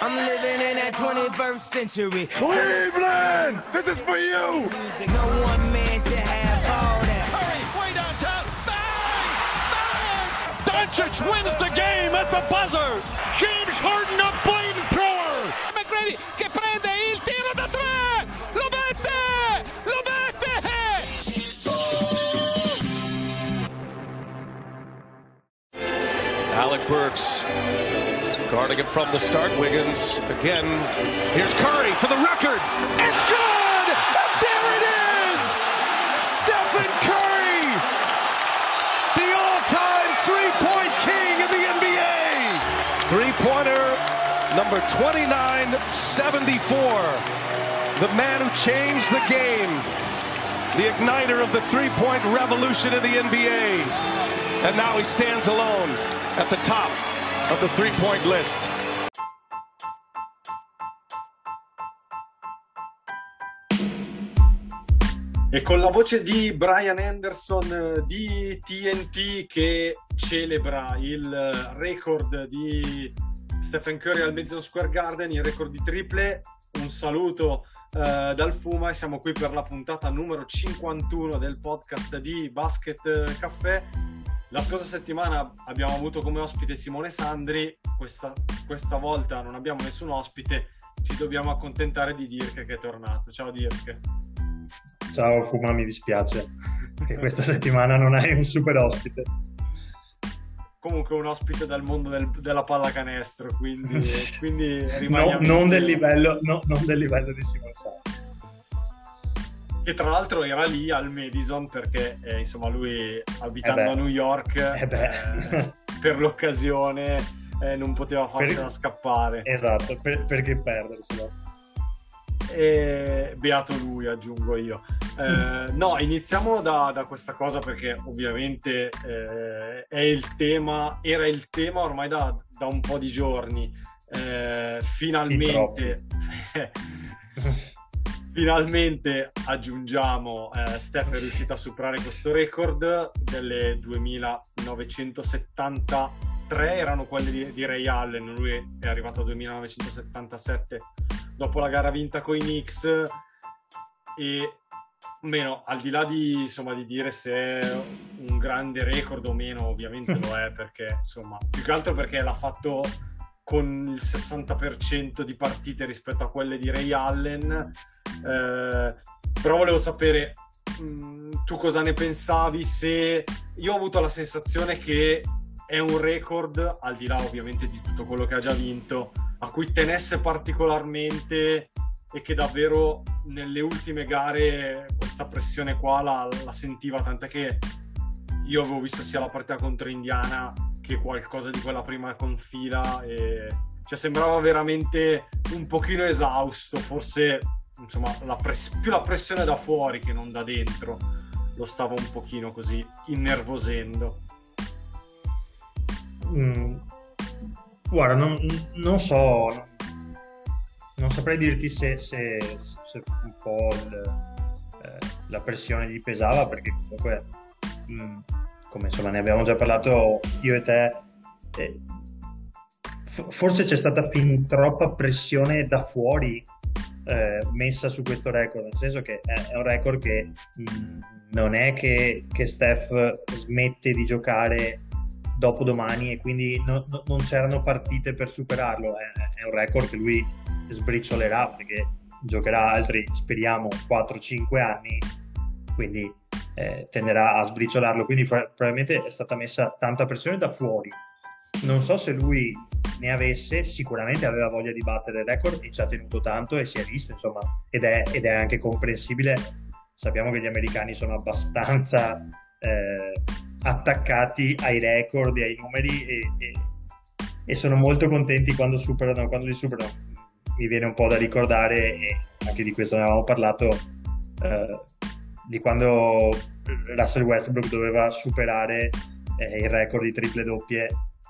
I'm living in that 21st century. Cleveland, this is for you. Music, no one man should have all that. Hurry, way downtown. Bang! Bang! Doncic wins the game at the buzzer. James Harden, a flamethrower. McGrady che prende il tiro da tre. Lo mette! Lo mette! Alec Burks guarding it from the start. Wiggins again. Here's Curry for the record. It's good! There it is! Stephen Curry! The all-time three-point king in the NBA! Three-pointer number 2974. The man who changed the game. The igniter of the three-point revolution in the NBA. And now he stands alone at the top of the three-point list. E con la voce di Brian Anderson eh, di TNT che celebra il record di Stephen Curry al Madison Square Garden, il record di triple, un saluto eh, dal Fuma e siamo qui per la puntata numero 51 del podcast di Basket Caffè. La scorsa settimana abbiamo avuto come ospite Simone Sandri, questa, questa volta non abbiamo nessun ospite, ci dobbiamo accontentare di Dirk che è tornato. Ciao Dirk. Ciao Fuma, mi dispiace che questa settimana non hai un super ospite. Comunque un ospite dal mondo del, della pallacanestro, quindi, quindi No, rimaniamo... non, del livello, no, non del livello di Simon Sandri. Che tra l'altro era lì al Madison perché eh, insomma lui abitando Eh a New York Eh eh, per l'occasione eh, non poteva farsela Per- scappare. Esatto, per- perché perderselo? E beato lui, aggiungo io. Eh, no, iniziamo da, da questa cosa perché ovviamente eh, è il tema, era il tema ormai da, da un po' di giorni. Eh, finalmente, finalmente aggiungiamo, eh, Steph è riuscito a superare questo record delle 2973, erano quelle di, di Ray Allen, lui è arrivato a 2977 dopo la gara vinta con i Knicks. E meno al di là di, insomma, di dire se è un grande record o meno ovviamente lo è perché insomma più che altro perché l'ha fatto con il 60% di partite rispetto a quelle di Ray Allen eh, però volevo sapere mh, tu cosa ne pensavi se io ho avuto la sensazione che è un record al di là ovviamente di tutto quello che ha già vinto a cui tenesse particolarmente e che davvero nelle ultime gare questa pressione qua la, la sentiva, tant'è che io avevo visto sia la partita contro Indiana che qualcosa di quella prima con fila e cioè, sembrava veramente un pochino esausto, forse insomma la press- più la pressione da fuori che non da dentro lo stava un pochino così innervosendo. Mm, guarda, non, non so, non saprei dirti se, se- se un po' il- eh, la pressione gli pesava, perché comunque, mm, come insomma ne abbiamo già parlato io e te, eh, forse c'è stata fin troppa pressione da fuori eh, messa su questo record, nel senso che è, un record che mm, non è che, che Steph smette di giocare dopo domani e quindi no- no- non c'erano partite per superarlo. È, è un record che lui sbriciolerà perché giocherà altri, speriamo, 4-5 anni, quindi eh, tenderà a sbriciolarlo. Quindi probabilmente è stata messa tanta pressione da fuori. Non so se lui ne avesse, sicuramente aveva voglia di battere il record e ci ha tenuto tanto e si è visto, insomma, ed è, ed è anche comprensibile. Sappiamo che gli americani sono abbastanza eh, attaccati ai record e ai numeri e, e- e sono molto contenti quando superano, quando li superano. Mi viene un po' da ricordare, e anche di questo ne avevamo parlato, eh, di quando Russell Westbrook doveva superare eh, il record di triple doppie.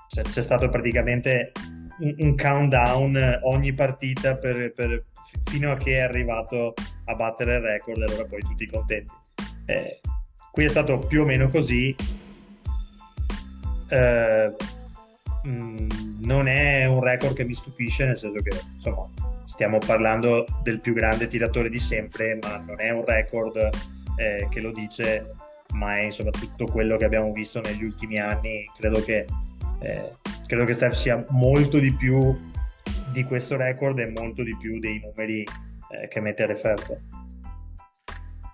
C'è, c'è stato praticamente un, un countdown ogni partita per- per- fino a che è arrivato a battere il record e allora poi tutti contenti. Eh, qui è stato più o meno così. Eh, mh, non è un record che mi stupisce, nel senso che insomma stiamo parlando del più grande tiratore di sempre, ma non è un record eh, che lo dice, ma è insomma tutto quello che abbiamo visto negli ultimi anni. Credo che, eh, credo che Steph sia molto di più di questo record e molto di più dei numeri eh, che mette a referto.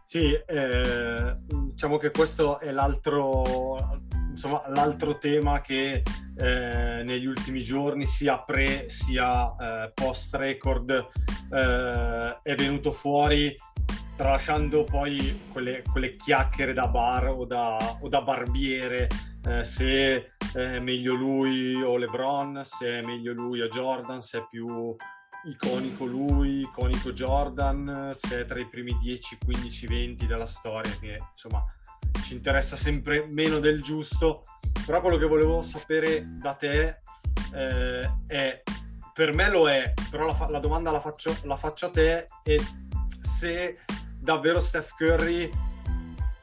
Sì, eh, diciamo che questo è l'altro, insomma, l'altro tema che eh, negli ultimi giorni, sia pre sia eh, post record, eh, è venuto fuori, tralasciando poi quelle, quelle chiacchiere da bar o da, o da barbiere, eh, se è meglio lui o LeBron, se è meglio lui o Jordan, se è più iconico lui, iconico Jordan, se è tra i primi 10, 15, 20 della storia, che insomma ci interessa sempre meno del giusto, però quello che volevo sapere da te eh, è, per me lo è, però la, la domanda la faccio, la faccio, a te, è se davvero Steph Curry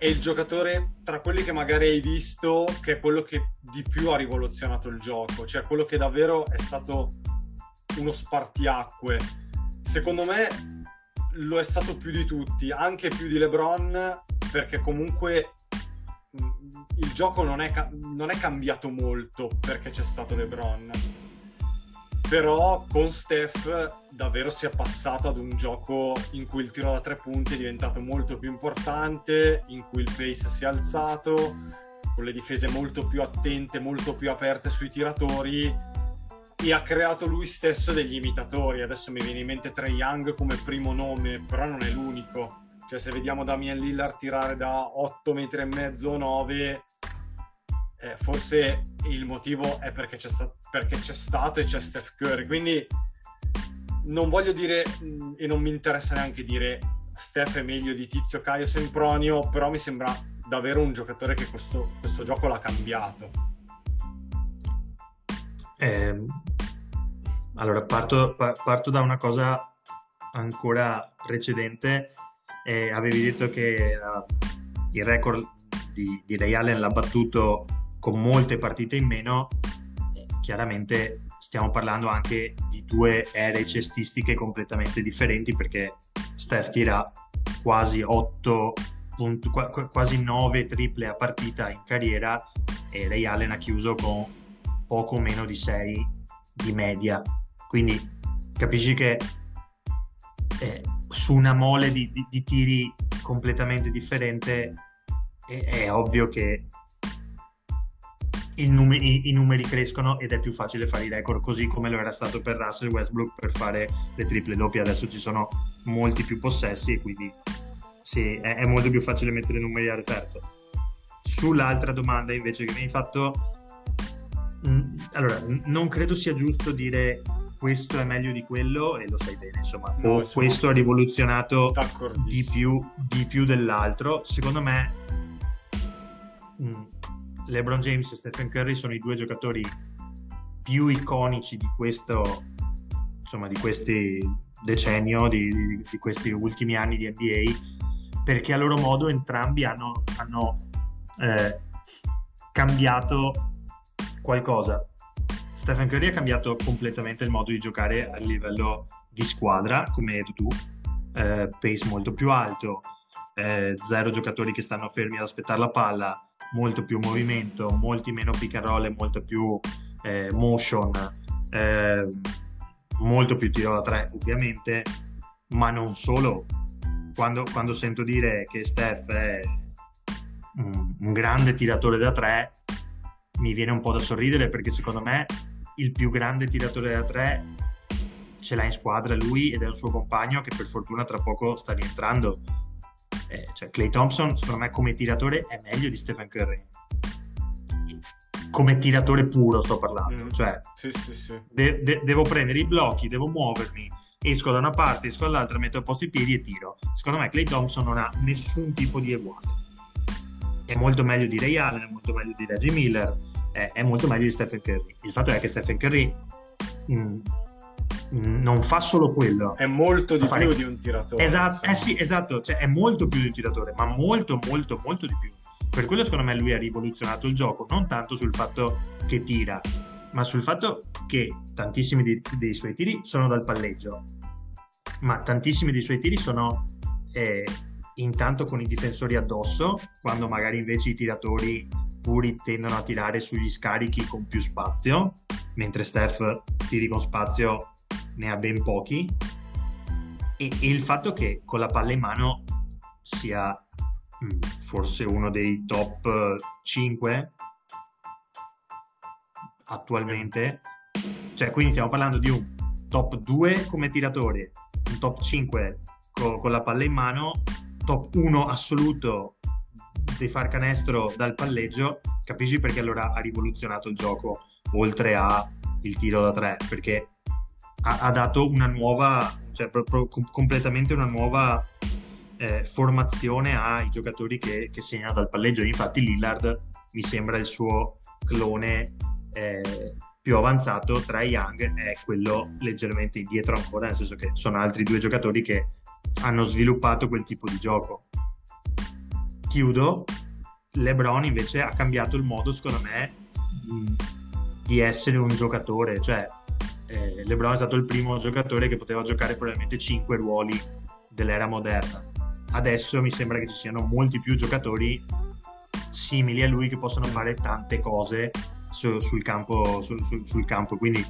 è il giocatore tra quelli che magari hai visto che è quello che di più ha rivoluzionato il gioco, cioè quello che davvero è stato uno spartiacque. Secondo me lo è stato più di tutti, anche più di LeBron, perché comunque il gioco non è, non è cambiato molto perché c'è stato LeBron. Però con Steph davvero si è passato ad un gioco in cui il tiro da tre punti è diventato molto più importante, in cui il pace si è alzato, con le difese molto più attente, molto più aperte sui tiratori e ha creato lui stesso degli imitatori. Adesso mi viene in mente Trey Young come primo nome, però non è l'unico cioè, se vediamo Damian Lillard tirare da 8 metri e mezzo o 9, eh, forse il motivo è perché c'è, sta- perché c'è stato e c'è Steph Curry. Quindi non voglio dire, e non mi interessa neanche dire, Steph è meglio di Tizio Caio Sempronio, però mi sembra davvero un giocatore che questo, questo gioco l'ha cambiato. Eh, allora, parto, parto da una cosa ancora precedente eh, avevi detto che uh, il record di, di Ray Allen l'ha battuto con molte partite in meno, chiaramente stiamo parlando anche di due aree cestistiche completamente differenti perché Steph tira quasi 8 quasi 9 triple a partita in carriera e Ray Allen ha chiuso con poco meno di 6 di media. Quindi capisci che eh, su una mole di, di, di tiri completamente differente, è, è ovvio che num- i, i, numeri crescono ed è più facile fare i record, così come lo era stato per Russell Westbrook per fare le triple doppie. Adesso ci sono molti più possessi e quindi sì, è, è molto più facile mettere i numeri a referto. Sull'altra domanda invece che mi hai fatto, mh, mm, allora, non credo sia giusto dire questo è meglio di quello e lo sai bene, insomma, no, o questo ha rivoluzionato di più, di più, dell'altro. Secondo me mm, LeBron James e Stephen Curry sono i due giocatori più iconici di questo, insomma, di questi decennio, di, di, di, questi ultimi anni di NBA, perché a loro modo entrambi hanno, hanno eh, cambiato qualcosa. Stephen Curry ha cambiato completamente il modo di giocare a livello di squadra, come hai detto tu, eh, pace molto più alto, eh, zero giocatori che stanno fermi ad aspettare la palla, molto più movimento, molti meno pick and roll e molto più eh, motion, eh, molto più tiro da tre ovviamente, ma non solo. Quando, quando sento dire che Steph è un, un grande tiratore da tre, mi viene un po' da sorridere perché secondo me il più grande tiratore da tre ce l'ha in squadra lui ed è il suo compagno che per fortuna tra poco sta rientrando. Eh, cioè Clay Thompson secondo me come tiratore è meglio di Stephen Curry. Come tiratore puro sto parlando, mm. cioè sì, sì, sì. De- de- devo prendere i blocchi, devo muovermi, esco da una parte, esco dall'altra, metto a posto i piedi e tiro. Secondo me Clay Thompson non ha nessun tipo di eguale. È molto meglio di Ray Allen, è molto meglio di Reggie Miller, è, è, molto meglio di Stephen Curry. Il fatto è che Stephen Curry mh, mm, non fa solo quello. È molto di fare... più di un tiratore. Esatto, eh sì, esatto, cioè, è molto più di un tiratore, ma molto, molto, molto di più. Per quello secondo me lui ha rivoluzionato il gioco, non tanto sul fatto che tira, ma sul fatto che tantissimi dei, dei suoi tiri sono dal palleggio, ma tantissimi dei suoi tiri sono eh, intanto con i difensori addosso, quando magari invece i tiratori puri tendono a tirare sugli scarichi con più spazio, mentre Steph tiri con spazio ne ha ben pochi. E, e il fatto che con la palla in mano sia mm, forse uno dei top 5 attualmente, cioè quindi stiamo parlando di un top 2 come tiratore, un top 5 con, con la palla in mano, top 1 assoluto di far canestro dal palleggio, capisci perché allora ha rivoluzionato il gioco oltre al tiro da tre, perché ha, ha dato una nuova, cioè proprio completamente una nuova eh, formazione ai giocatori che, che segnano dal palleggio. Infatti Lillard mi sembra il suo clone eh, più avanzato tra Young è quello leggermente indietro ancora, nel senso che sono altri due giocatori che hanno sviluppato quel tipo di gioco. Chiudo, LeBron invece ha cambiato il modo, secondo me, di essere un giocatore, cioè eh, LeBron è stato il primo giocatore che poteva giocare probabilmente 5 ruoli dell'era moderna. Adesso mi sembra che ci siano molti più giocatori simili a lui che possono fare tante cose su, sul, campo, sul, sul, sul campo. Quindi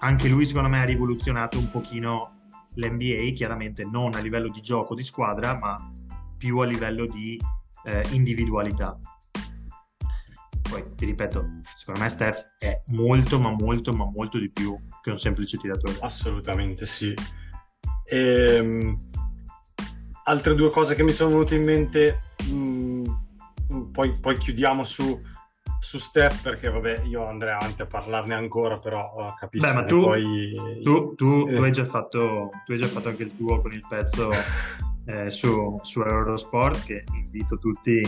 anche lui secondo me ha rivoluzionato un pochino l'NBA, chiaramente non a livello di gioco di squadra, ma più a livello di eh, individualità. Poi ti ripeto, secondo me Steph è molto, ma molto, ma molto di più che un semplice tiratore. Assolutamente sì. E, ehm, altre due cose che mi sono venute in mente, mh, mm, poi, poi chiudiamo su su Steph perché vabbè io andrei avanti a parlarne ancora però uh, capisco Beh, ma tu, poi... tu, tu, eh. tu, hai già fatto, tu hai già fatto anche il tuo con il pezzo eh, su, su Eurosport che invito tutti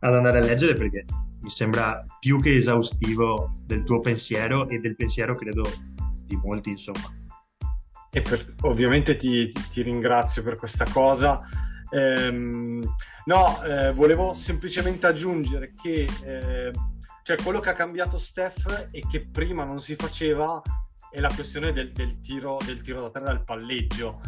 ad andare a leggere perché mi sembra più che esaustivo del tuo pensiero e del pensiero credo di molti insomma e per, ovviamente ti, ti, ti ringrazio per questa cosa Ehm, no, eh, volevo semplicemente aggiungere che eh, cioè quello che ha cambiato Steph e che prima non si faceva è la questione del, del, tiro, del tiro da tre dal palleggio.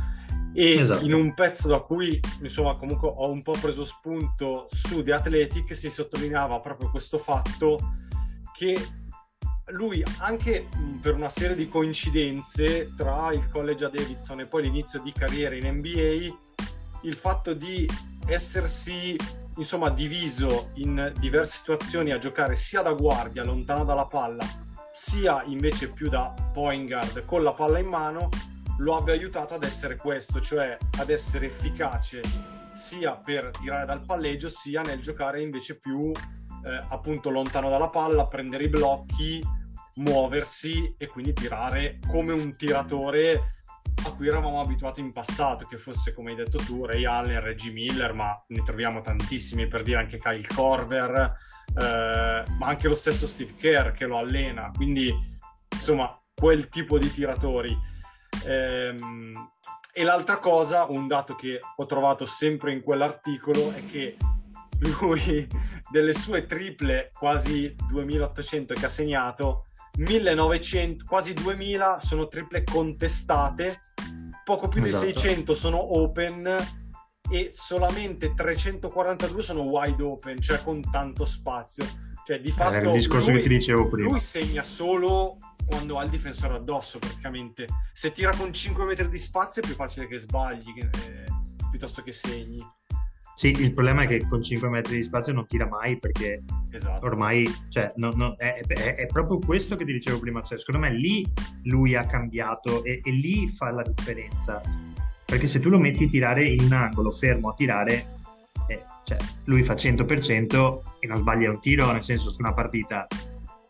E esatto. in un pezzo da cui insomma comunque ho un po' preso spunto su The Athletic si sottolineava proprio questo fatto che lui anche per una serie di coincidenze tra il college a Davidson e poi l'inizio di carriera in NBA il fatto di essersi insomma diviso in diverse situazioni a giocare sia da guardia lontano dalla palla sia invece più da point guard con la palla in mano lo abbia aiutato ad essere questo cioè ad essere efficace sia per tirare dal palleggio sia nel giocare invece più eh, appunto lontano dalla palla prendere i blocchi muoversi e quindi tirare come un tiratore a cui eravamo abituati in passato, che fosse come hai detto tu, Ray Allen, Reggie Miller, ma ne troviamo tantissimi per dire anche Kyle Corver, eh, ma anche lo stesso Steve Kerr che lo allena, quindi insomma quel tipo di tiratori. Ehm, e l'altra cosa, un dato che ho trovato sempre in quell'articolo, è che lui delle sue triple quasi 2800 che ha segnato 1900, quasi 2000 sono triple contestate, poco più esatto. di 600 sono open e solamente 342 sono wide open, cioè con tanto spazio. Cioè, di fatto, eh, il discorso lui, che ti dicevo prima. Lui segna solo quando ha il difensore addosso, praticamente. Se tira con 5 metri di spazio è più facile che sbagli eh, piuttosto che segni. Sì, il problema è che con 5 metri di spazio non tira mai perché esatto. ormai cioè, no, no, è, è, è, proprio questo che ti dicevo prima. Cioè, secondo me lì lui ha cambiato e, e, lì fa la differenza. Perché se tu lo metti a tirare in un angolo fermo a tirare, eh, cioè, lui fa 100% e non sbaglia un tiro, nel senso su una partita.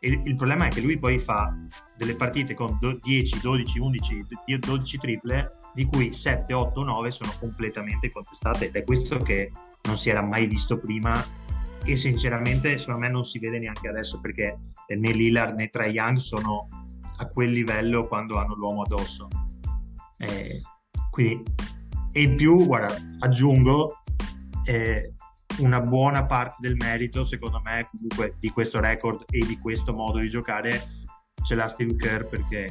Il, il problema è che lui poi fa delle partite con 10, 12, 11, 12 triple di cui 7, 8, 9 sono completamente contestate ed è questo che non si era mai visto prima e sinceramente secondo me non si vede neanche adesso perché né Lillard né Trae Young sono a quel livello quando hanno l'uomo addosso eh, quindi e in più guarda aggiungo eh, una buona parte del merito secondo me comunque di questo record e di questo modo di giocare ce l'ha Steve Kerr perché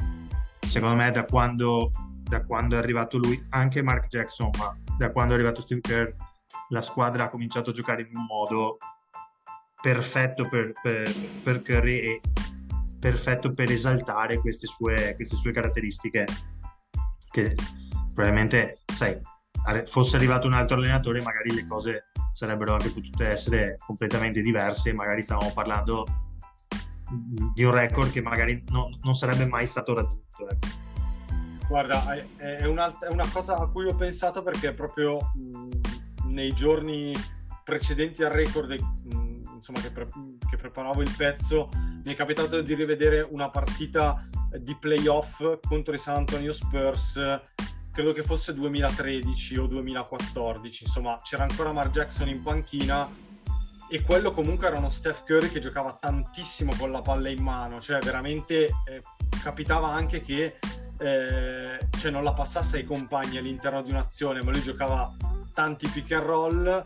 secondo me da quando, da quando è arrivato lui, anche Mark Jackson, ma da quando è arrivato Steve Kerr la squadra ha cominciato a giocare in un modo perfetto per, per, per Curry e perfetto per esaltare queste sue, queste sue caratteristiche che probabilmente, sai, fosse arrivato un altro allenatore magari le cose sarebbero anche potute essere completamente diverse, magari stavamo parlando di un record che magari no, non sarebbe mai stato raggiunto. Ecco. Guarda, è, una, è, una, cosa a cui ho pensato perché proprio mh, nei giorni precedenti al record, mh, insomma, che, pre- che, preparavo il pezzo, mi è capitato di rivedere una partita di playoff contro i San Antonio Spurs credo che fosse 2013 o 2014, insomma c'era ancora Mark Jackson in panchina e quello comunque era uno Steph Curry che giocava tantissimo con la palla in mano, cioè veramente eh, capitava anche che eh, cioè non la passasse ai compagni all'interno di un'azione, ma lui giocava tanti pick and roll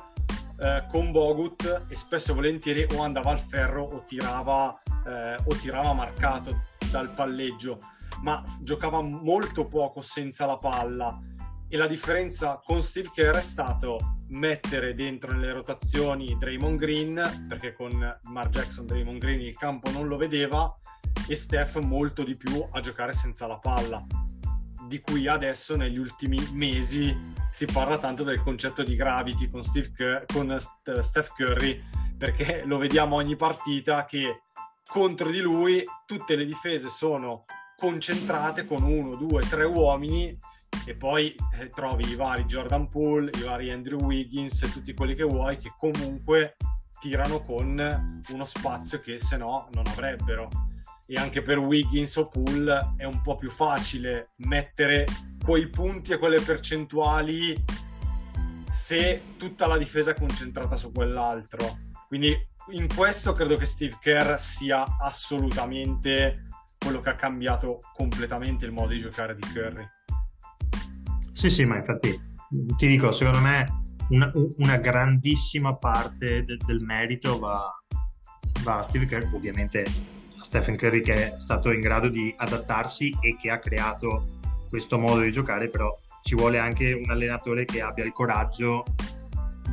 eh, con Bogut e spesso e volentieri o andava al ferro o tirava, eh, o tirava marcato dal palleggio ma giocava molto poco senza la palla. E la differenza con Steve Kerr è stato mettere dentro nelle rotazioni Draymond Green perché con Mark Jackson Draymond Green il campo non lo vedeva e Steph molto di più a giocare senza la palla di cui adesso negli ultimi mesi si parla tanto del concetto di gravity con, Steve con Steph Curry perché lo vediamo ogni partita che contro di lui tutte le difese sono concentrate con uno, due, tre uomini e poi eh, trovi i vari Jordan Poole, i vari Andrew Wiggins e tutti quelli che vuoi che comunque tirano con uno spazio che se no non avrebbero. E anche per Wiggins o Poole è un po' più facile mettere quei punti e quelle percentuali se tutta la difesa è concentrata su quell'altro. Quindi in questo credo che Steve Kerr sia assolutamente quello che ha cambiato completamente il modo di giocare di Curry. Sì, sì, ma infatti ti dico, secondo me una, una grandissima parte de, del merito va, va, a Steve Kerr, ovviamente a Stephen Curry che è stato in grado di adattarsi e che ha creato questo modo di giocare, però ci vuole anche un allenatore che abbia il coraggio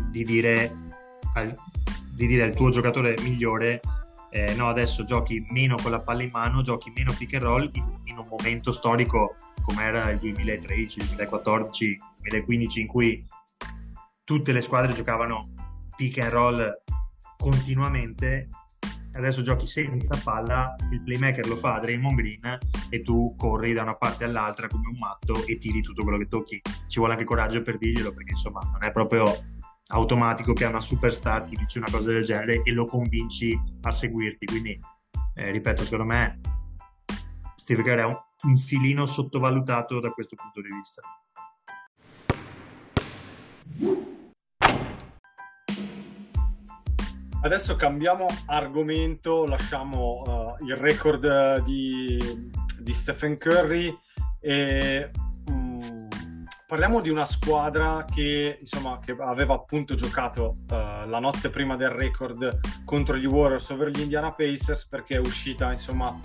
di dire al, di dire al tuo giocatore migliore eh, no, adesso giochi meno con la palla in mano, giochi meno pick and roll in, in un momento storico come era il 2013, 2014, 2015 in cui tutte le squadre giocavano pick and roll continuamente adesso giochi senza palla, il playmaker lo fa Draymond Green e tu corri da una parte all'altra come un matto e tiri tutto quello che tocchi. Ci vuole anche coraggio per dirglielo perché insomma non è proprio automatico che a una superstar ti dice una cosa del genere e lo convinci a seguirti. Quindi, eh, ripeto, secondo me Steve Kerr è un, un filino sottovalutato da questo punto di vista. Adesso cambiamo argomento, lasciamo uh, il record di, di Stephen Curry e parliamo di una squadra che, insomma, che aveva appunto giocato uh, la notte prima del record contro gli Warriors over gli Indiana Pacers perché è uscita insomma,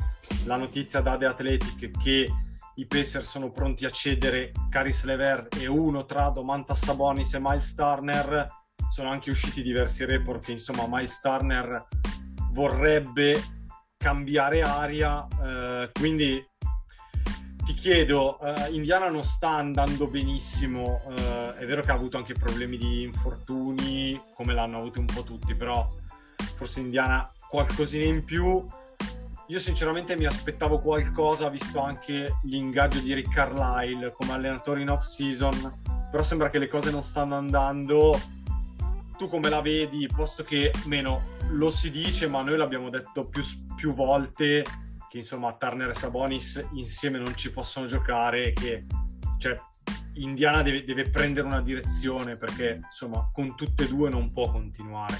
la notizia da The Athletic che i Pacers sono pronti a cedere Caris Lever e uno tra Domantas Sabonis e Miles Turner. Sono anche usciti diversi report che insomma Miles Turner vorrebbe cambiare aria, eh, quindi chiedo, uh, Indiana non sta andando benissimo, uh, è vero che ha avuto anche problemi di infortuni, come l'hanno avuto un po' tutti, però forse Indiana qualcosina in più. Io sinceramente mi aspettavo qualcosa, visto anche l'ingaggio di Rick Carlisle come allenatore in off-season, però sembra che le cose non stanno andando. Tu come la vedi, posto che meno lo si dice, ma noi l'abbiamo detto più, più volte, che insomma Turner e Sabonis insieme non ci possono giocare che cioè, Indiana deve, deve, prendere una direzione perché insomma con tutte e due non può continuare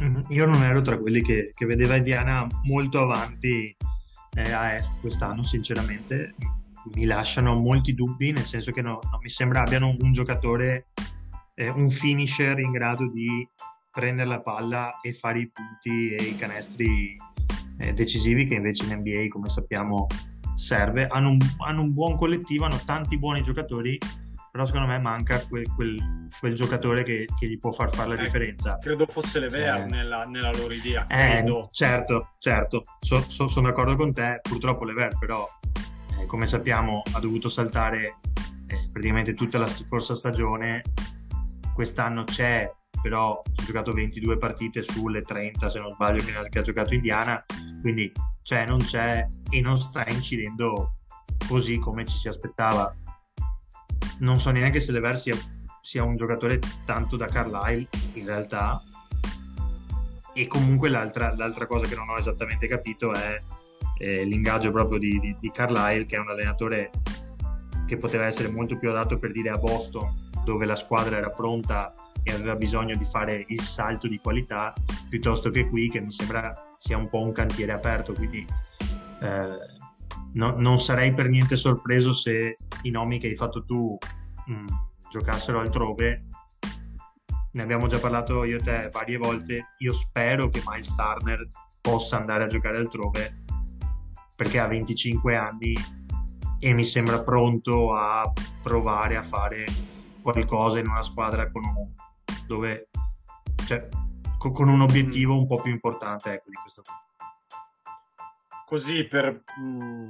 mm-hmm. io non ero tra quelli che, che vedeva Indiana molto avanti eh, a est quest'anno sinceramente mi lasciano molti dubbi nel senso che no, non mi sembra abbiano un giocatore eh, un finisher in grado di prendere la palla e fare i punti e i canestri eh, decisivi che invece in NBA, come sappiamo, serve. Hanno un, hanno un, buon collettivo, hanno tanti buoni giocatori, però secondo me manca quel, quel, quel giocatore che, che, gli può far fare la eh, differenza. Credo fosse Lever eh, nella, nella, loro idea. Eh, certo, certo, so, so, sono d'accordo con te, purtroppo Lever però, eh, come sappiamo, ha dovuto saltare eh, praticamente tutta la scorsa stagione, quest'anno c'è però ha giocato 22 partite sulle 30 se non sbaglio che ha giocato Indiana. Quindi c'è non c'è e non sta incidendo così come ci si aspettava. Non so neanche se Lever sia, sia un giocatore tanto da Carlisle in realtà. E comunque l'altra, l'altra cosa che non ho esattamente capito è eh, l'ingaggio proprio di, di, di Carlisle che è un allenatore che poteva essere molto più adatto per dire a Boston dove la squadra era pronta e aveva bisogno di fare il salto di qualità piuttosto che qui che mi sembra sia un po' un cantiere aperto quindi eh, no, non sarei per niente sorpreso se i nomi che hai fatto tu mh, mm, giocassero altrove. Ne abbiamo già parlato io e te varie volte. Io spero che Miles Turner possa andare a giocare altrove perché ha 25 anni e mi sembra pronto a provare a fare qualcosa in una squadra con un, dove, cioè, con un obiettivo un po' più importante ecco, di questo così per mh, mm,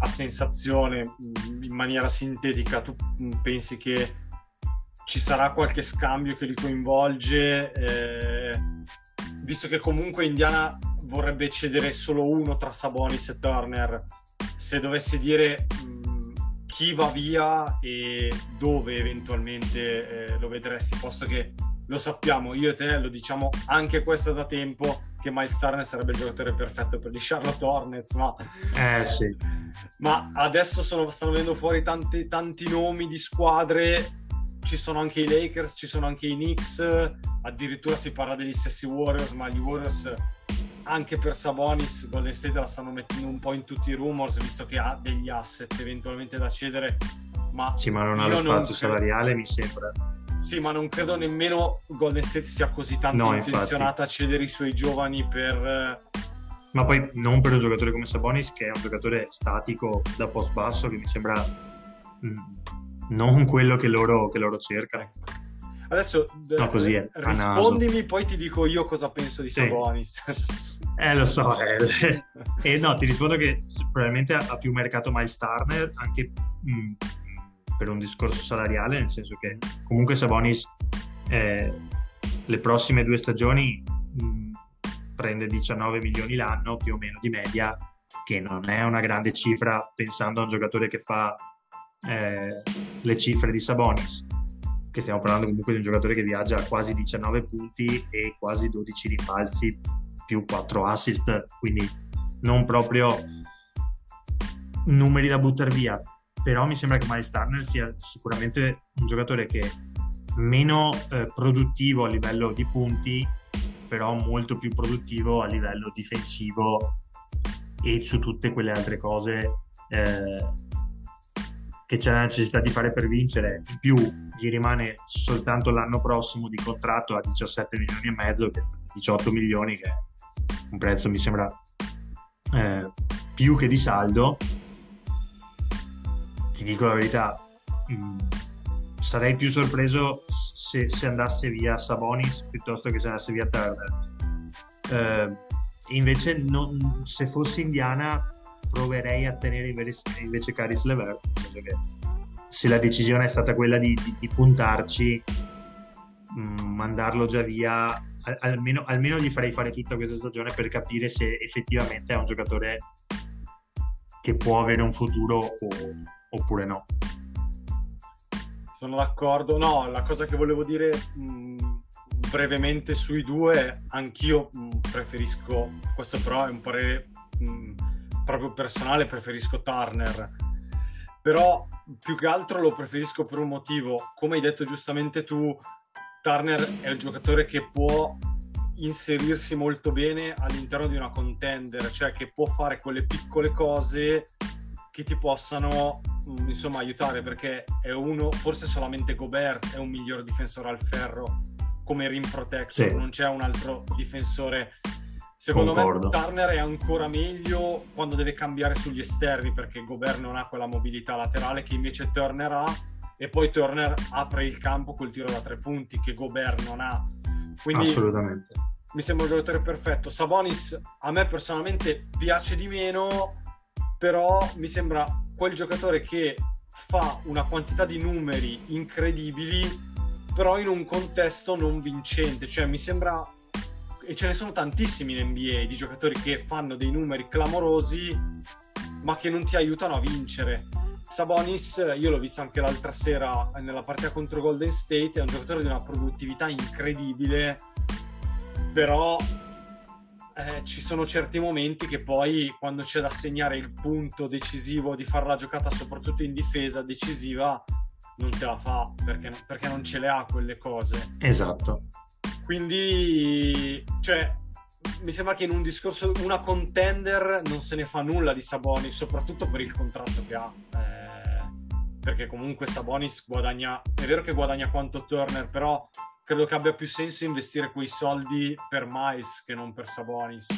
a sensazione mh, mm, in maniera sintetica tu mh, mm, pensi che ci sarà qualche scambio che li coinvolge eh, visto che comunque Indiana vorrebbe cedere solo uno tra Sabonis e Turner. Se dovesse dire chi va via e dove eventualmente eh, lo vedresti, posto che lo sappiamo, io e te lo diciamo anche questo da tempo, che Miles Turner sarebbe il giocatore perfetto per gli Charlotte Hornets, ma, eh, sì. ma adesso sono, stanno venendo fuori tanti, tanti nomi di squadre ci sono anche i Lakers, ci sono anche i Knicks, addirittura si parla degli stessi Warriors, ma gli Warriors anche per Sabonis Golden State la stanno mettendo un po' in tutti i rumors visto che ha degli asset eventualmente da cedere ma sì ma non ha lo spazio salariale mi sembra. Sì ma non credo nemmeno Golden State sia così tanto no, intenzionata a cedere i suoi giovani per ma poi non per un giocatore come Sabonis che è un giocatore statico da post basso che mi sembra mm, non quello che loro, che loro cercano. Ecco. Adesso no, così è, rispondimi, poi ti dico io cosa penso di sì. Sabonis. Eh, lo so. Eh. e no, ti rispondo che probabilmente ha più mercato Miles Turner anche mh, mm, per un discorso salariale, nel senso che comunque Sabonis eh, le prossime due stagioni mh, mm, prende 19 milioni l'anno più o meno di media, che non è una grande cifra pensando a un giocatore che fa eh, le cifre di Sabonis che stiamo parlando comunque di un giocatore che viaggia a quasi 19 punti e quasi 12 rimbalzi più 4 assist, quindi non proprio numeri da buttare via. Però mi sembra che Miles Turner sia sicuramente un giocatore che meno eh, produttivo a livello di punti, però molto più produttivo a livello difensivo e su tutte quelle altre cose eh, che c'è la necessità di fare per vincere. In più gli rimane soltanto l'anno prossimo di contratto a 17 milioni e mezzo, che 18 milioni, che è un prezzo mi sembra eh, più che di saldo. Ti dico la verità, mh, mm, sarei più sorpreso se, se, andasse via Sabonis piuttosto che se andasse via Turner. Eh, invece, non, se fossi Indiana, proverei a tenere invece, invece Caris Levert se la decisione è stata quella di, di, di puntarci mh, mm, mandarlo già via almeno, almeno, gli farei fare tutta questa stagione per capire se effettivamente è un giocatore che può avere un futuro o, oppure no. Sono d'accordo. No la cosa che volevo dire mh, mm, brevemente sui due anch'io mh, mm, preferisco questo però è un parere proprio personale preferisco Turner però più che altro lo preferisco per un motivo come hai detto giustamente tu Turner è il giocatore che può inserirsi molto bene all'interno di una contender cioè che può fare quelle piccole cose che ti possano mm, insomma aiutare perché è uno forse solamente Gobert è un miglior difensore al ferro come rim protector sì. non c'è un altro difensore Secondo Concordo. me Turner è ancora meglio quando deve cambiare sugli esterni perché Gobert non ha quella mobilità laterale che invece Turner ha e poi Turner apre il campo col tiro da tre punti che Gobert non ha. Quindi Assolutamente. mi sembra un giocatore perfetto. Sabonis a me personalmente piace di meno, però mi sembra quel giocatore che fa una quantità di numeri incredibili, però in un contesto non vincente. Cioè mi sembra, e ce ne sono tantissimi in NBA, di giocatori che fanno dei numeri clamorosi, ma che non ti aiutano a vincere. Sabonis, io l'ho visto anche l'altra sera nella partita contro Golden State, è un giocatore di una produttività incredibile, però eh, ci sono certi momenti che poi quando c'è da segnare il punto decisivo di fare la giocata, soprattutto in difesa decisiva, non te la fa perché, perché non ce le ha quelle cose. Esatto. Quindi, cioè, mi sembra che in un discorso, una contender non se ne fa nulla di Sabonis, soprattutto per il contratto che ha. Eh, perché comunque Sabonis guadagna, è vero che guadagna quanto Turner, però credo che abbia più senso investire quei soldi per Miles che non per Sabonis.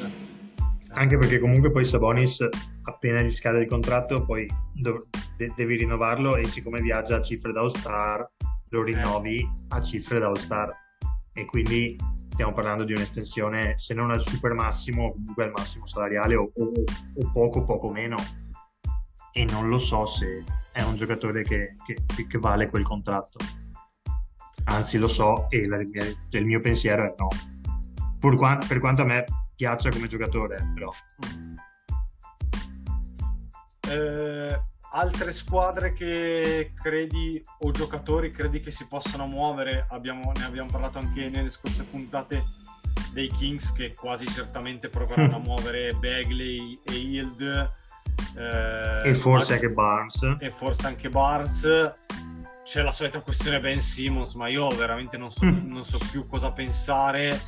Anche perché comunque poi Sabonis appena gli scade il contratto poi dov- de- devi rinnovarlo e siccome viaggia a cifre da All-Star lo rinnovi a cifre da All-Star e quindi stiamo parlando di un'estensione se non al super massimo comunque al massimo salariale o, o- o poco poco meno. E non lo so se è un giocatore che, che- che vale quel contratto. Anzi lo so e la- il mio pensiero è no. Pur qua- per quanto a me piaccia come giocatore però. Eh, altre squadre che credi o giocatori credi che si possano muovere? Abbiamo- ne abbiamo parlato anche nelle scorse puntate dei Kings che quasi certamente proveranno a muovere Bagley e Yield. eh, e forse anche Barnes e forse anche Barnes. C'è la solita questione Ben Simmons, ma io veramente non so, Mm. non so più cosa pensare.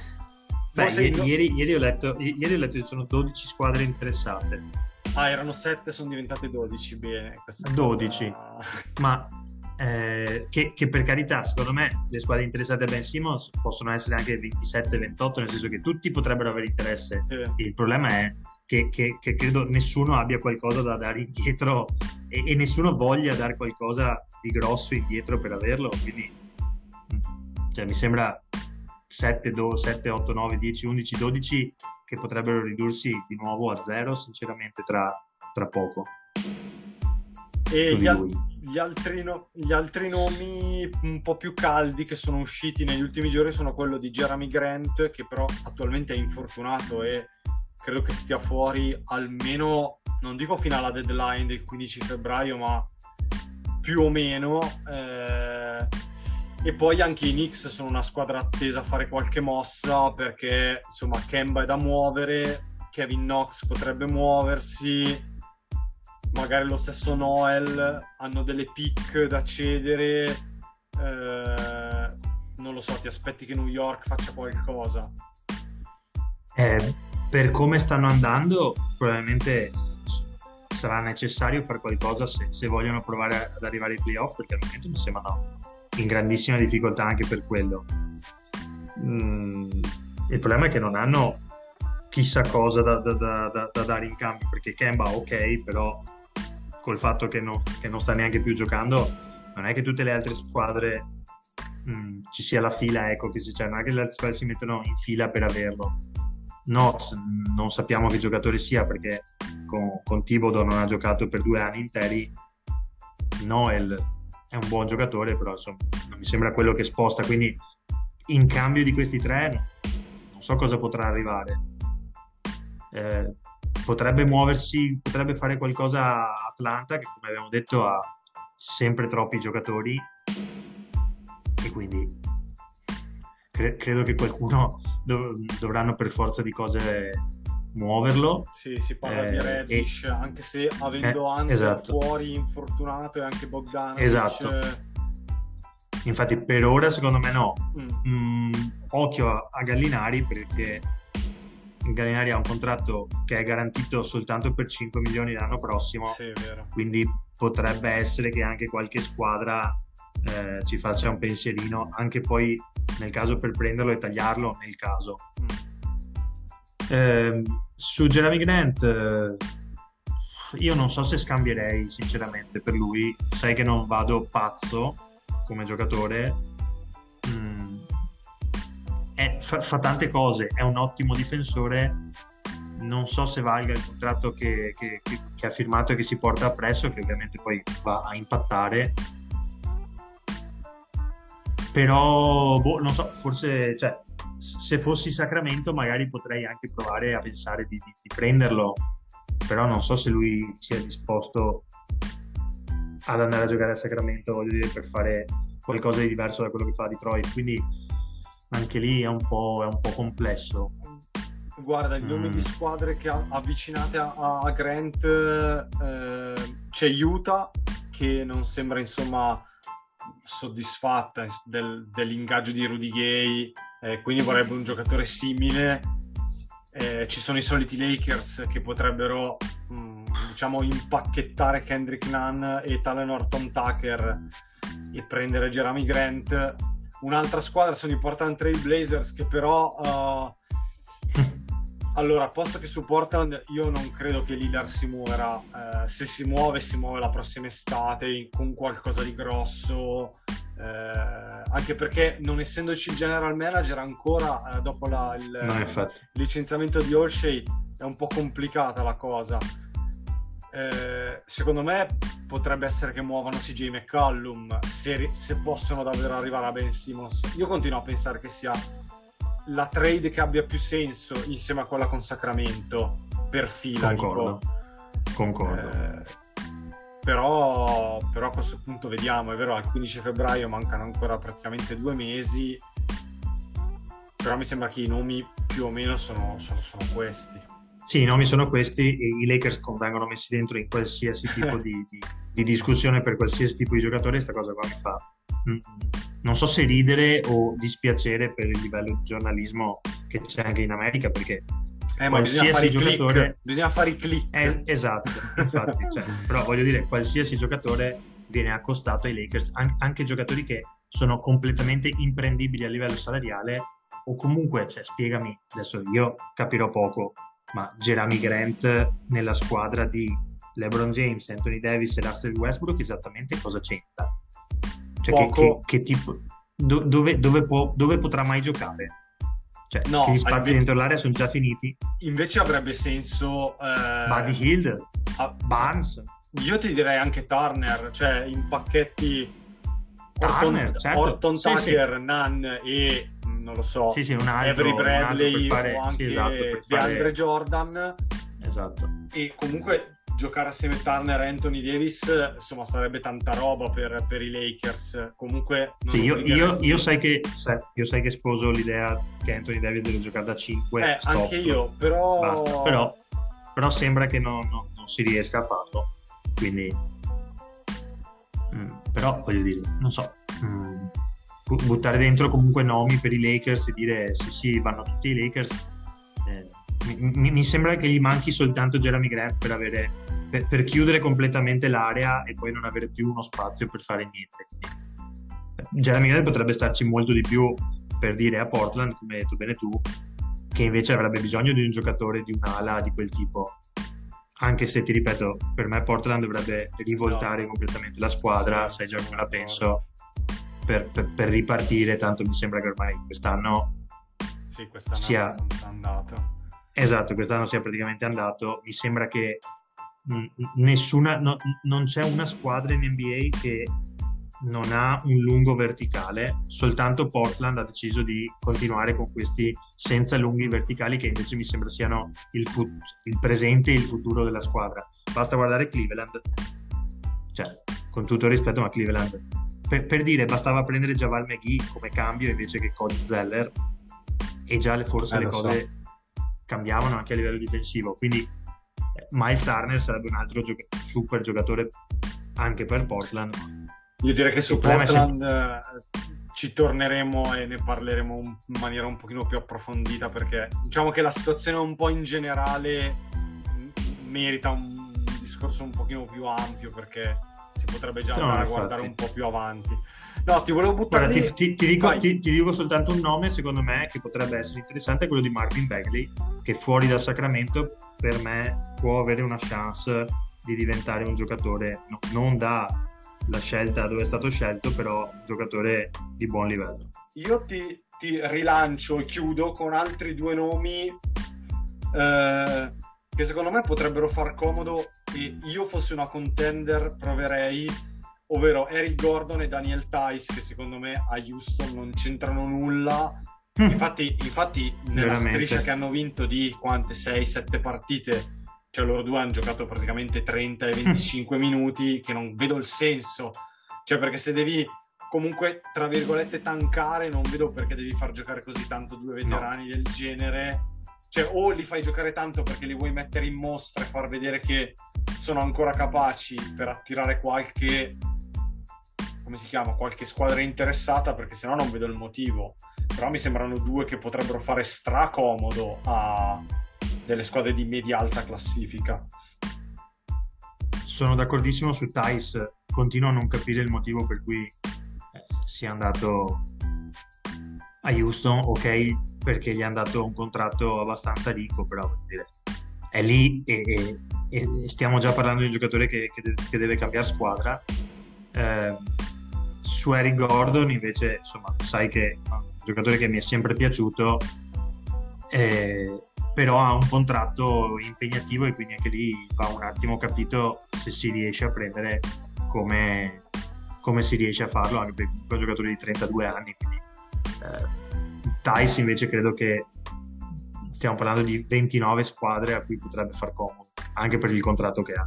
Beh, ieri, ieri- ieri ho letto, i- ieri ho letto che ci sono 12 squadre interessate, Ah, erano 7, sono diventate 12. Bene, questa 12. cosa- ma eh, che, che per carità, secondo me, le squadre interessate a Ben Simmons possono essere anche 27-28, nel senso che tutti potrebbero avere interesse. Sì. Il problema è che, che- che credo nessuno abbia qualcosa da dare indietro e, e nessuno voglia dare qualcosa di grosso indietro per averlo. Quindi, mm, cioè, mi sembra 7, 7, 8, 9, 10, 11, 12 che potrebbero ridursi di nuovo a zero, sinceramente, tra, tra poco. E gli, al- gli altri no- gli altri nomi un po' più caldi che sono usciti negli ultimi giorni sono quello di Jeremy Grant, che però attualmente è infortunato e credo che stia fuori almeno, non dico fino alla deadline del 15 febbraio, ma più o meno. eh, e poi anche i Knicks sono una squadra attesa a fare qualche mossa perché insomma Kemba è da muovere, Kevin Knox potrebbe muoversi, magari lo stesso Noel hanno delle pick da cedere. eh, non lo so, ti aspetti che New York faccia qualcosa. Eh, per come stanno andando, probabilmente sarà necessario fare qualcosa se, se vogliono provare ad arrivare ai playoff, perché al momento mi sembrano in grandissima difficoltà anche per quello. Mm, il problema è che non hanno chissà cosa da, da- da- da- da dare in cambio, perché Kemba ok, però col fatto che, no- che non sta neanche più giocando, non è che tutte le altre squadre mm, ci sia la fila, ecco, che si, cioè, non è che le altre squadre si mettono in fila per averlo. Knox non sappiamo che giocatore sia perché con, con Thibodeau non ha giocato per due anni interi. Noel è un buon giocatore, però insomma, non mi sembra quello che sposta. Quindi, in cambio di questi tre, non so cosa potrà arrivare. Eh, potrebbe muoversi, potrebbe fare qualcosa a Atlanta, che come abbiamo detto ha sempre troppi giocatori, e quindi cre- credo che qualcuno dov- dovranno per forza di cose muoverlo. Sì, si parla Eh, di Reddish, anche se avendo eh, Hunter esatto. fuori infortunato e anche Bogdanovic. Esatto. eh, Infatti, per ora, secondo me, no. mm, Mm, occhio a, a Gallinari perché Gallinari ha un contratto che è garantito soltanto per 5 milioni l'anno prossimo. sì, quindi potrebbe essere che anche qualche squadra eh, ci faccia un pensierino, anche poi nel caso per prenderlo e tagliarlo, nel caso. Mm. Eh, su Jeremy Grant, eh, io non so se scambierei sinceramente per lui. Sai che non vado pazzo come giocatore. Mm, è, fa, fa, tante cose, è un ottimo difensore. Non so se valga il contratto che, che, che, che ha firmato e che si porta appresso, che ovviamente poi va a impattare però boh, non so, forse cioè, se fossi Sacramento magari potrei anche provare a pensare di, di, di, prenderlo, però non so se lui sia disposto ad andare a giocare a Sacramento, voglio dire, per fare qualcosa di diverso da quello che fa a Detroit, quindi anche lì è un po', è un po complesso. Guarda, il nome mm. di squadre che avvicinate a, a Grant eh, c'è Utah che non sembra insomma soddisfatta del, dell'ingaggio di Rudy Gay, eh, quindi vorrebbe un giocatore simile. Eh, ci sono i soliti Lakers che potrebbero mh, mm, diciamo impacchettare Kendrick Nunn e Talen Norton Tucker e prendere Jeremy Grant. Un'altra squadra sono i Portland Trail Blazers che però uh, Allora, posto che su Portland io non credo che Lillard si muoverà. Eh, se si muove, si muove la prossima estate con qualcosa di grosso. Eh, anche perché non essendoci il general manager ancora eh, dopo la, il, no, licenziamento di Olshey è un po' complicata la cosa. Eh, secondo me potrebbe essere che muovano CJ McCallum se, se possono davvero arrivare a Ben Simmons. Io continuo a pensare che sia la trade che abbia più senso insieme a quella con Sacramento per fila. Concordo. Dico. Concordo. Eh, però, però, a questo punto vediamo, è vero, al 15 febbraio mancano ancora praticamente due mesi, però mi sembra che i nomi più o meno sono, sono, sono questi. Sì, i nomi sono questi e i Lakers vengono messi dentro in qualsiasi tipo di, di, di, discussione per qualsiasi tipo di giocatore, questa cosa qua mi fa Mm, non so se ridere o dispiacere per il livello di giornalismo che c'è anche in America perché eh, qualsiasi bisogna giocatore click. bisogna fare i click eh, esatto infatti, cioè, però voglio dire qualsiasi giocatore viene accostato ai Lakers an- anche giocatori che sono completamente imprendibili a livello salariale o comunque cioè, spiegami adesso io capirò poco ma Jeremy Grant nella squadra di LeBron James, Anthony Davis e Russell Westbrook esattamente cosa c'entra cioè, che, che, che, tipo, do, dove, dove, può, dove, potrà mai giocare? Cioè, no, che gli spazi invece, dentro l'area sono già finiti. Invece avrebbe senso... Eh, Buddy Hill, a, Barnes. Io ti direi anche Turner, cioè in pacchetti Turner, Orton, certo. Orton sì, Tucker, sì. Nunn e non lo so, sì, sì, un altro, Avery Bradley fare, o anche sì, esatto, fare... DeAndre Jordan. Esatto. E comunque giocare assieme Turner e Anthony Davis, insomma, sarebbe tanta roba per, per i Lakers. Comunque, sì, io, io, io, sai che, sai, io sai che sposo l'idea che Anthony Davis deve giocare da 5. Eh, stop, anche io, però... Basta. Però, però sembra che non, non, non, si riesca a farlo. Quindi, mm, però voglio dire, non so. Mm, buttare dentro comunque nomi per i Lakers e dire sì, sì, vanno tutti i Lakers. Eh, mi, mi, sembra che gli manchi soltanto Jeremy Grant per, avere, per, per, chiudere completamente l'area e poi non avere più uno spazio per fare niente. Quindi, Jeremy Grant potrebbe starci molto di più per dire a Portland, come hai detto bene tu, che invece avrebbe bisogno di un giocatore di un'ala di quel tipo. Anche se ti ripeto, per me Portland dovrebbe rivoltare no. completamente la squadra, sai già come la penso, per, per, per, ripartire. Tanto mi sembra che ormai quest'anno, sì, quest'anno sia andato Esatto, quest'anno sia praticamente andato. Mi sembra che nessuna, no, non c'è una squadra in NBA che non ha un lungo verticale, soltanto Portland ha deciso di continuare con questi senza lunghi verticali che invece mi sembra siano il, fu- il presente e il futuro della squadra. Basta guardare Cleveland, cioè con tutto il rispetto, ma Cleveland per, per dire bastava prendere Javal McGee come cambio invece che Cody Zeller e già le, forse eh, le cose so cambiavano anche a livello difensivo. Quindi Miles Turner sarebbe un altro gioc- super giocatore anche per Portland. Io direi che su Portland sempre... Eh, ci torneremo e ne parleremo in maniera un pochino più approfondita perché diciamo che la situazione un po' in generale merita un discorso un pochino più ampio perché si potrebbe già No, andare a infatti. guardare un po' più avanti. No, ti volevo buttare Guarda, ti, ti- ti dico, ti- ti dico soltanto un nome, secondo me, che potrebbe essere interessante, è quello di Marvin Bagley, che fuori da Sacramento per me può avere una chance di diventare un giocatore, no- non da la scelta dove è stato scelto, però un giocatore di buon livello. Io ti, ti rilancio e chiudo con altri due nomi eh, che secondo me potrebbero far comodo e io fossi una contender proverei, ovvero Eric Gordon e Daniel Tice che secondo me a Houston non c'entrano nulla. Infatti, infatti nella Veramente. striscia che hanno vinto di quante 6-7 partite, cioè loro due hanno giocato praticamente 30 e 25 minuti, che non vedo il senso. Cioè, perché se devi comunque, tra virgolette, tankare, non vedo perché devi far giocare così tanto due veterani del genere. Cioè, o li fai giocare tanto perché li vuoi mettere in mostra e far vedere che sono ancora capaci per attirare qualche come si chiama, qualche squadra interessata perché sennò non vedo il motivo. Però mi sembrano due che potrebbero fare stracomodo a delle squadre di media-alta classifica. Sono d'accordissimo su Tice, continuo a non capire il motivo per cui eh, sia andato a Houston, ok, perché gli hanno dato un contratto abbastanza ricco, però dire, è lì e, e- e stiamo già parlando di un giocatore che, che che deve cambiare squadra. Eh, su Eric Gordon invece, insomma, sai che è un giocatore che mi è sempre piaciuto, eh, però ha un contratto impegnativo e quindi anche lì va un attimo capito se si riesce a prendere come, come si riesce a farlo, anche è un giocatore di 32 anni, quindi eh, Tice invece credo che stiamo parlando di 29 squadre a cui potrebbe far comodo, anche per il contratto che ha.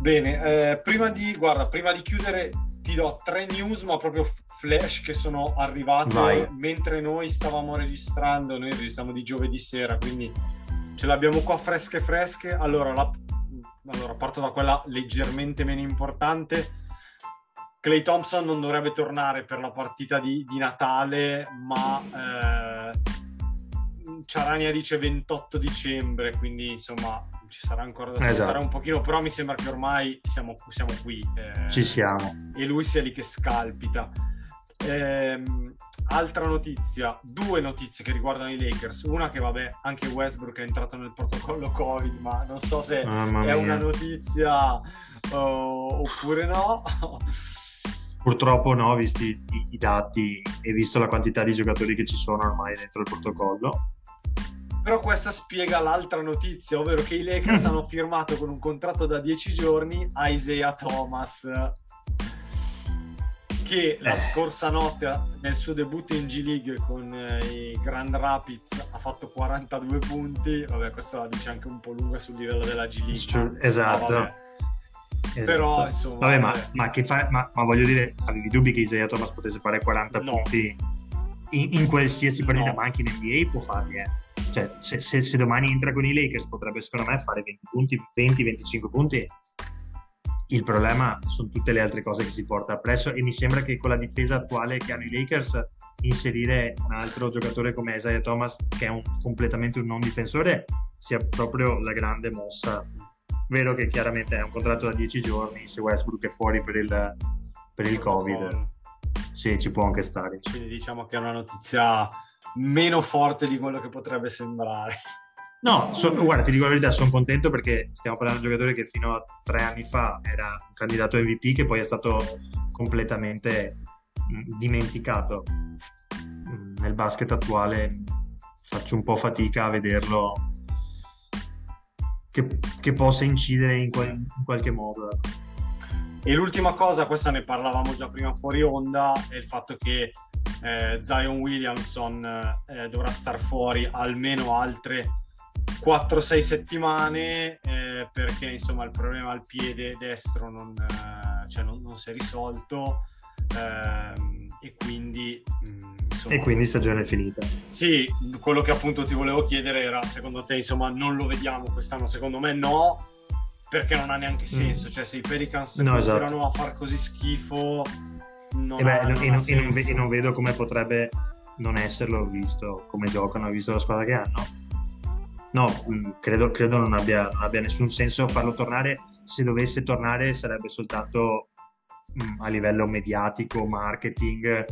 Bene, eh, prima di, guarda, prima di chiudere ti do tre news, ma proprio flash che sono arrivate Vai. mentre noi stavamo registrando, noi registriamo di giovedì sera, quindi ce l'abbiamo qua fresche fresche. Allora, la- allora, parto da quella leggermente meno importante. Clay Thompson non dovrebbe tornare per la partita di, di Natale, ma eh, Ciarania dice 28 dicembre, quindi insomma ci sarà ancora da aspettare Esatto. un pochino, però mi sembra che ormai siamo, siamo qui. eh, Ci siamo. e lui sia lì che scalpita. Ehm, altra notizia, due notizie che riguardano i Lakers. Una che, vabbè, anche Westbrook è entrato nel protocollo Covid, ma non so se è una notizia oh, oppure no. Purtroppo no, visti i, dati e visto la quantità di giocatori che ci sono ormai dentro il protocollo. Però questa spiega l'altra notizia, ovvero che i Lakers hanno firmato con un contratto da 10 giorni Isaiah Thomas, che la Eh. scorsa notte nel suo debutto in G League con eh, i Grand Rapids ha fatto 42 punti. Vabbè, questo la dice anche un po' lunga sul livello della G League. Esatto. Esatto. Però, insomma, Vabbè, ma, vabbè. ma che fa- ma- ma voglio dire, avevi dubbi che Isaiah Thomas potesse fare 40 No. punti in, in qualsiasi partita, No. ma anche in NBA può farli, eh. Cioè, se, se- se domani entra con i Lakers potrebbe secondo me fare 20 punti, 20-25 punti. Il problema sono tutte le altre cose che si porta appresso e mi sembra che con la difesa attuale che hanno i Lakers inserire un altro giocatore come Isaiah Thomas che è un- completamente un non difensore sia proprio la grande mossa Vero che chiaramente è un contratto da 10 giorni, se Westbrook è fuori per il, per il Covid, sì, ci può anche stare. Quindi diciamo che è una notizia meno forte di quello che potrebbe sembrare. No, so- guarda, ti dico la verità, sono contento perché stiamo parlando di un giocatore che fino a tre anni fa era un candidato MVP che poi è stato completamente mh, dimenticato. Mh, Nel basket attuale faccio un po' fatica a vederlo che, che possa incidere in, qual- in qualche modo. ecco. E l'ultima cosa, questa ne parlavamo già prima fuori onda, è il fatto che eh, Zion Williamson eh, dovrà star fuori almeno altre 4-6 settimane eh, perché insomma il problema al piede destro non, eh, cioè, non- non si è risolto ehm, e quindi mm, insomma, E quindi stagione finita. sì, quello che appunto ti volevo chiedere era secondo te insomma non lo vediamo quest'anno secondo me no perché non ha neanche senso cioè se i Pelicans Mm. No, continuano esatto. a far così schifo non E, beh, ha- no- non e non, e non e non vedo come potrebbe non esserlo visto come giocano, visto la squadra che hanno. No, mm, credo, credo non, abbia, non, abbia, nessun senso farlo tornare. Se dovesse tornare sarebbe soltanto mh, a livello mediatico, marketing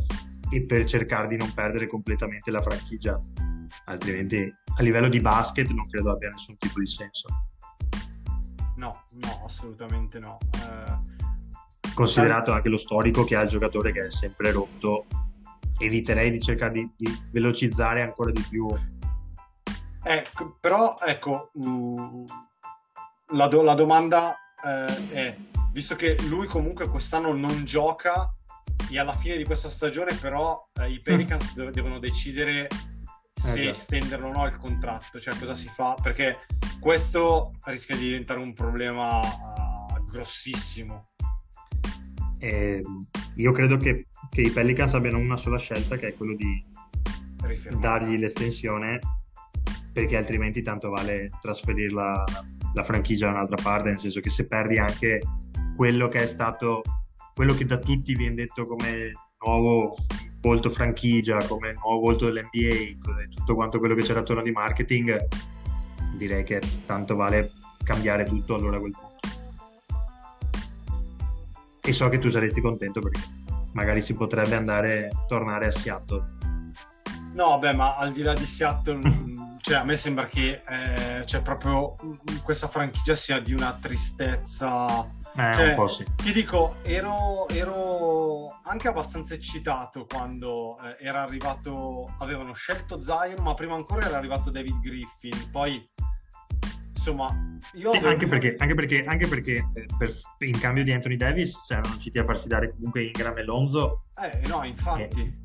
e per cercare di non perdere completamente la franchigia. Altrimenti a livello di basket non credo abbia nessun tipo di senso. No, no, assolutamente no. Eh considerato anche lo storico che ha il giocatore che è sempre rotto, eviterei di cercare di, di velocizzare ancora di più. Ecco, però ecco, mh, mm, la, do, la, domanda eh, è, visto che lui comunque quest'anno non gioca e alla fine di questa stagione però eh, i Pelicans mm. devono decidere se eh, estenderlo o no il contratto, cioè cosa si fa, perché questo rischia di diventare un problema uh, grossissimo. E io credo che, che, i Pelicans abbiano una sola scelta che è quello di dargli l'estensione perché altrimenti tanto vale trasferire la, la franchigia da un'altra parte nel senso che se perdi anche quello che è stato quello che da tutti viene detto come nuovo volto franchigia come nuovo volto dell'NBA tutto quanto quello che c'era attorno di marketing direi che tanto vale cambiare tutto allora a quel punto e so che tu saresti contento perché magari si potrebbe andare tornare a Seattle. No, beh, ma al di là di Seattle, cioè, a me sembra che eh, cioè, proprio questa franchigia sia di una tristezza. Eh, cioè, un po' sì. Ti dico, ero, ero anche abbastanza eccitato quando eh, era arrivato, avevano scelto Zion, ma prima ancora era arrivato David Griffin, poi insomma, io sì, anche, perché, anche perché, anche perché eh, per, in cambio di Anthony Davis cioè, erano riusciti a farsi dare comunque Ingram e Lonzo. Eh, no, infatti. Eh,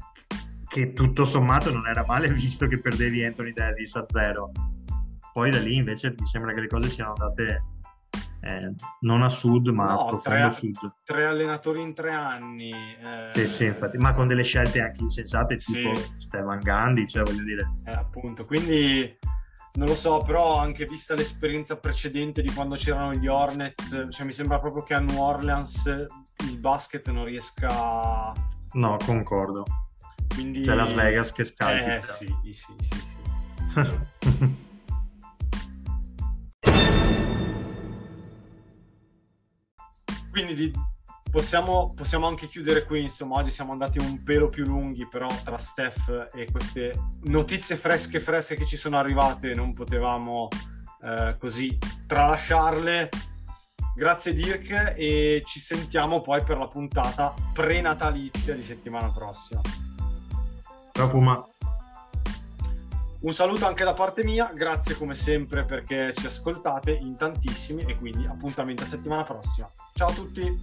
che tutto sommato non era male visto che perdevi Anthony Davis a zero. Poi da lì invece mi sembra che le cose siano andate eh, non a sud ma no, a profondo tre, sud. Tre allenatori in tre anni. Eh... Sì, sì, infatti, ma con delle scelte anche insensate tipo sì. Stefan Gandhi, cioè voglio dire. Eh, appunto, quindi non lo so, però anche vista l'esperienza precedente di quando c'erano gli Hornets, cioè mi sembra proprio che a New Orleans il basket non riesca... No, concordo. Quindi... C'è Las Vegas che scalda. Eh sì, sì, sì, sì. Quindi di, Possiamo, possiamo, anche chiudere qui, insomma, oggi siamo andati un pelo più lunghi, però tra Steph e queste notizie fresche fresche che ci sono arrivate non potevamo eh, così tralasciarle. Grazie Dirk e ci sentiamo poi per la puntata prenatalizia di settimana prossima. Ciao Puma. Un saluto anche da parte mia, grazie come sempre perché ci ascoltate in tantissimi e quindi appuntamento a settimana prossima. Ciao a tutti!